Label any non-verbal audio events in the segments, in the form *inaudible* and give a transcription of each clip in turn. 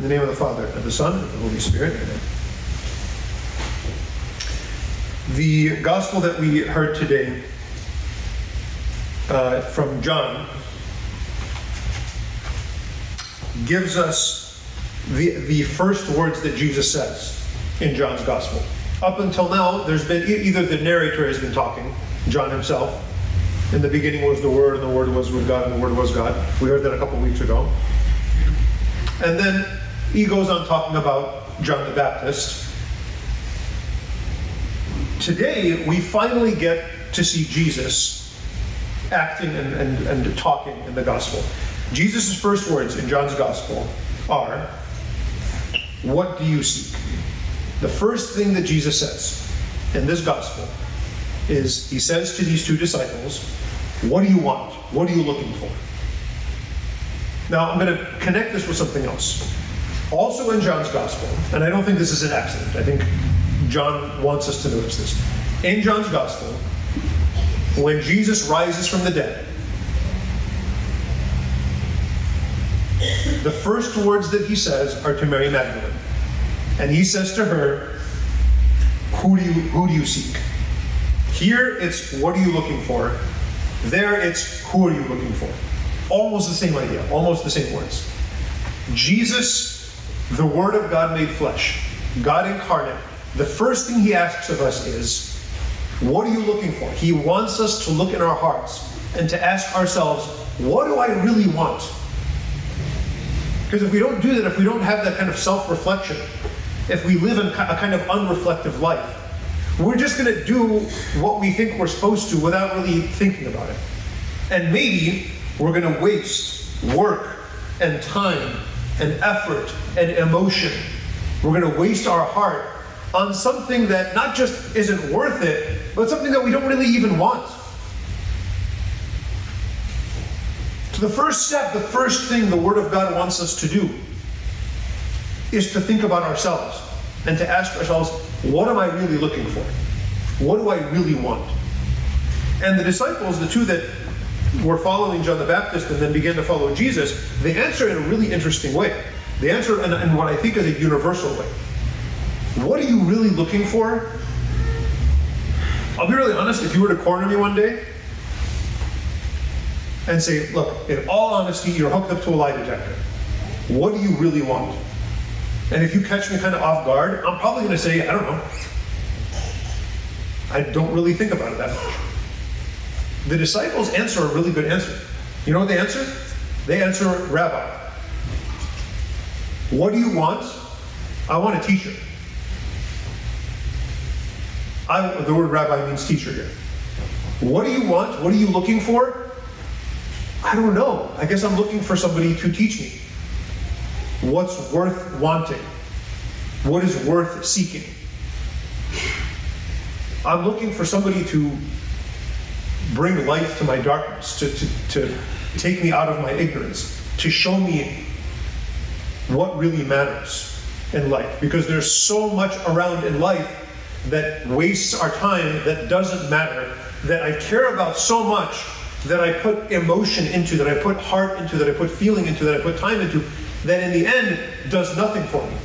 In the name of the Father, and the Son, and the Holy Spirit. Amen. The gospel that we heard today uh, from John gives us the, the first words that Jesus says in John's gospel. Up until now, there's been either the narrator has been talking, John himself. In the beginning was the Word, and the Word was with God, and the Word was God. We heard that a couple weeks ago. And then he goes on talking about John the Baptist. Today, we finally get to see Jesus acting and, and, and talking in the gospel. Jesus' first words in John's gospel are, What do you seek? The first thing that Jesus says in this gospel is He says to these two disciples, What do you want? What are you looking for? Now, I'm going to connect this with something else. Also in John's gospel, and I don't think this is an accident, I think John wants us to notice this. In John's gospel, when Jesus rises from the dead, the first words that he says are to Mary Magdalene. And he says to her, Who do you who do you seek? Here it's what are you looking for? There it's who are you looking for? Almost the same idea, almost the same words. Jesus, the Word of God made flesh, God incarnate, the first thing he asks of us is, What are you looking for? He wants us to look in our hearts and to ask ourselves, What do I really want? Because if we don't do that, if we don't have that kind of self reflection, if we live in a kind of unreflective life, we're just going to do what we think we're supposed to without really thinking about it. And maybe we're going to waste work and time and effort and emotion. We're going to waste our heart on something that not just isn't worth it, but something that we don't really even want. So, the first step, the first thing the Word of God wants us to do is to think about ourselves and to ask ourselves, what am I really looking for? What do I really want? And the disciples, the two that were following John the Baptist and then began to follow Jesus, they answer in a really interesting way. They answer in, in what I think is a universal way. What are you really looking for? I'll be really honest, if you were to corner me one day and say, look, in all honesty, you're hooked up to a lie detector. What do you really want? And if you catch me kind of off guard, I'm probably going to say, I don't know. I don't really think about it that much. The disciples answer a really good answer. You know what they answer? They answer, Rabbi. What do you want? I want a teacher. I, the word rabbi means teacher here. What do you want? What are you looking for? I don't know. I guess I'm looking for somebody to teach me. What's worth wanting? What is worth seeking? I'm looking for somebody to bring light to my darkness, to, to, to take me out of my ignorance, to show me what really matters in life. Because there's so much around in life that wastes our time, that doesn't matter, that I care about so much, that I put emotion into, that I put heart into, that I put feeling into, that I put time into, that in the end does nothing for me.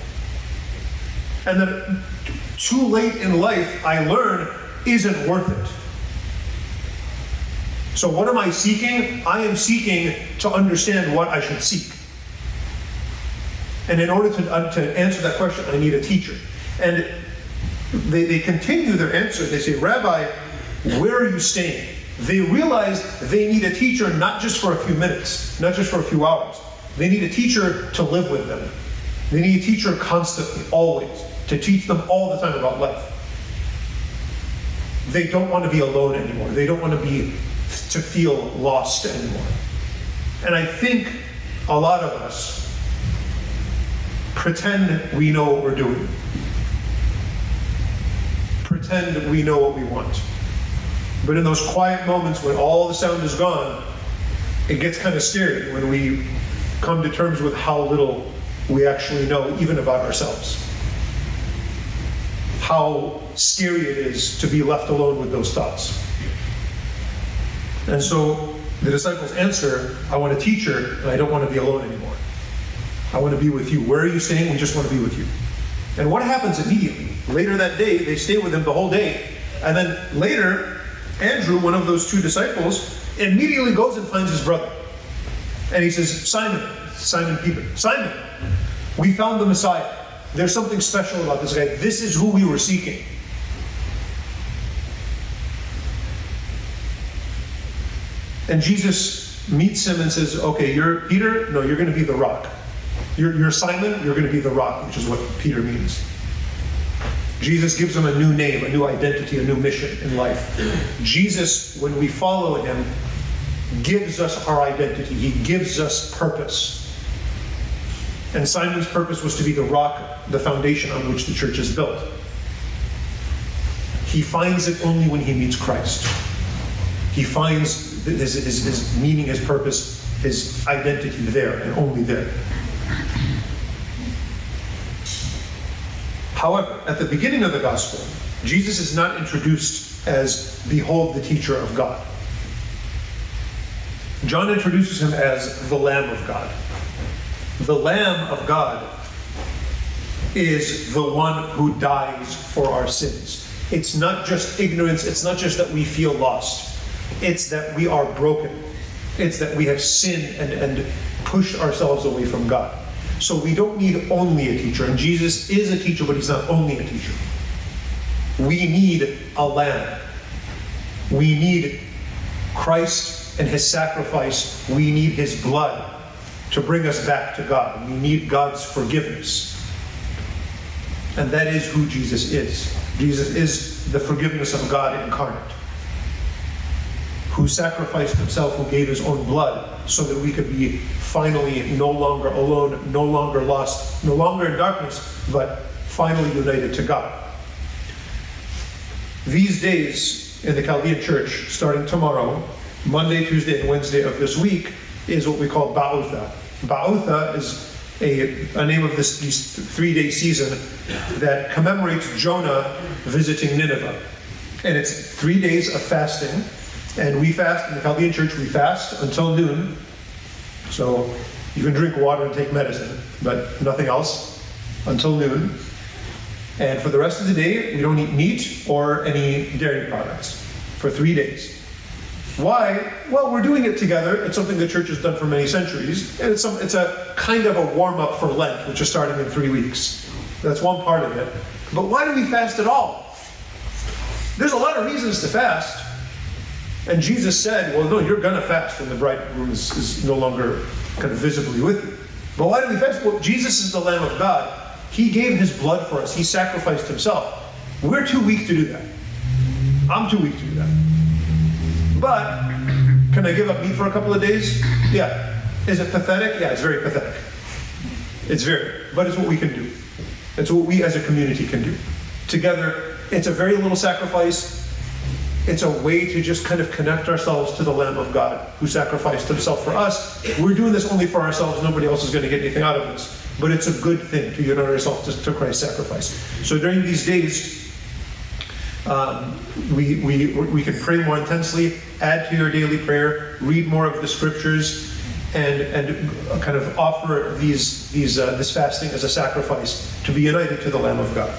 And that too late in life I learn isn't worth it. So, what am I seeking? I am seeking to understand what I should seek. And in order to, uh, to answer that question, I need a teacher. And they, they continue their answer. They say, Rabbi, where are you staying? They realize they need a teacher not just for a few minutes, not just for a few hours. They need a teacher to live with them. They need a teacher constantly, always, to teach them all the time about life. They don't want to be alone anymore. They don't want to be to feel lost anymore. And I think a lot of us pretend we know what we're doing. Pretend we know what we want. But in those quiet moments when all the sound is gone, it gets kind of scary when we come to terms with how little we actually know, even about ourselves. How scary it is to be left alone with those thoughts. And so the disciples answer, I want a teacher, and I don't want to be alone anymore. I want to be with you. Where are you staying? We just want to be with you. And what happens immediately? Later that day, they stay with him the whole day. And then later, Andrew, one of those two disciples, immediately goes and finds his brother. And he says, Simon, Simon Peter, Simon, we found the Messiah. There's something special about this guy. This is who we were seeking. And Jesus meets him and says, Okay, you're Peter? No, you're going to be the rock. You're, you're Simon, you're going to be the rock, which is what Peter means. Jesus gives him a new name, a new identity, a new mission in life. Jesus, when we follow him, gives us our identity, he gives us purpose. And Simon's purpose was to be the rock, the foundation on which the church is built. He finds it only when he meets Christ. He finds his, his, his meaning, his purpose, his identity there and only there. However, at the beginning of the gospel, Jesus is not introduced as, Behold the teacher of God. John introduces him as the Lamb of God. The Lamb of God is the one who dies for our sins. It's not just ignorance, it's not just that we feel lost, it's that we are broken. It's that we have sinned and, and pushed ourselves away from God. So we don't need only a teacher, and Jesus is a teacher, but he's not only a teacher. We need a lamb. We need Christ and his sacrifice. We need his blood to bring us back to God. We need God's forgiveness. And that is who Jesus is. Jesus is the forgiveness of God incarnate, who sacrificed himself, who gave his own blood so that we could be finally no longer alone, no longer lost, no longer in darkness, but finally united to God. These days in the Chaldean church, starting tomorrow, Monday, Tuesday, and Wednesday of this week, is what we call Ba'utha. Ba'utha is a, a name of this, this three day season that commemorates Jonah visiting Nineveh. And it's three days of fasting. And we fast in the Chaldean church, we fast until noon. So you can drink water and take medicine, but nothing else until noon. And for the rest of the day, we don't eat meat or any dairy products for three days. Why? Well, we're doing it together. It's something the church has done for many centuries, and it's some, it's a kind of a warm up for Lent, which is starting in three weeks. That's one part of it. But why do we fast at all? There's a lot of reasons to fast. And Jesus said, Well, no, you're going to fast when the bridegroom is, is no longer kind of visibly with you. But why do we fast? Well, Jesus is the Lamb of God. He gave his blood for us, he sacrificed himself. We're too weak to do that. I'm too weak to do that. But *clears throat* can I give up meat for a couple of days? Yeah. Is it pathetic? Yeah, it's very pathetic. It's very, but it's what we can do. It's what we as a community can do. Together, it's a very little sacrifice. It's a way to just kind of connect ourselves to the Lamb of God who sacrificed himself for us. We're doing this only for ourselves. Nobody else is going to get anything out of this. But it's a good thing to unite ourselves to, to Christ's sacrifice. So during these days, um, we, we, we can pray more intensely, add to your daily prayer, read more of the scriptures, and, and kind of offer these, these, uh, this fasting as a sacrifice to be united to the Lamb of God.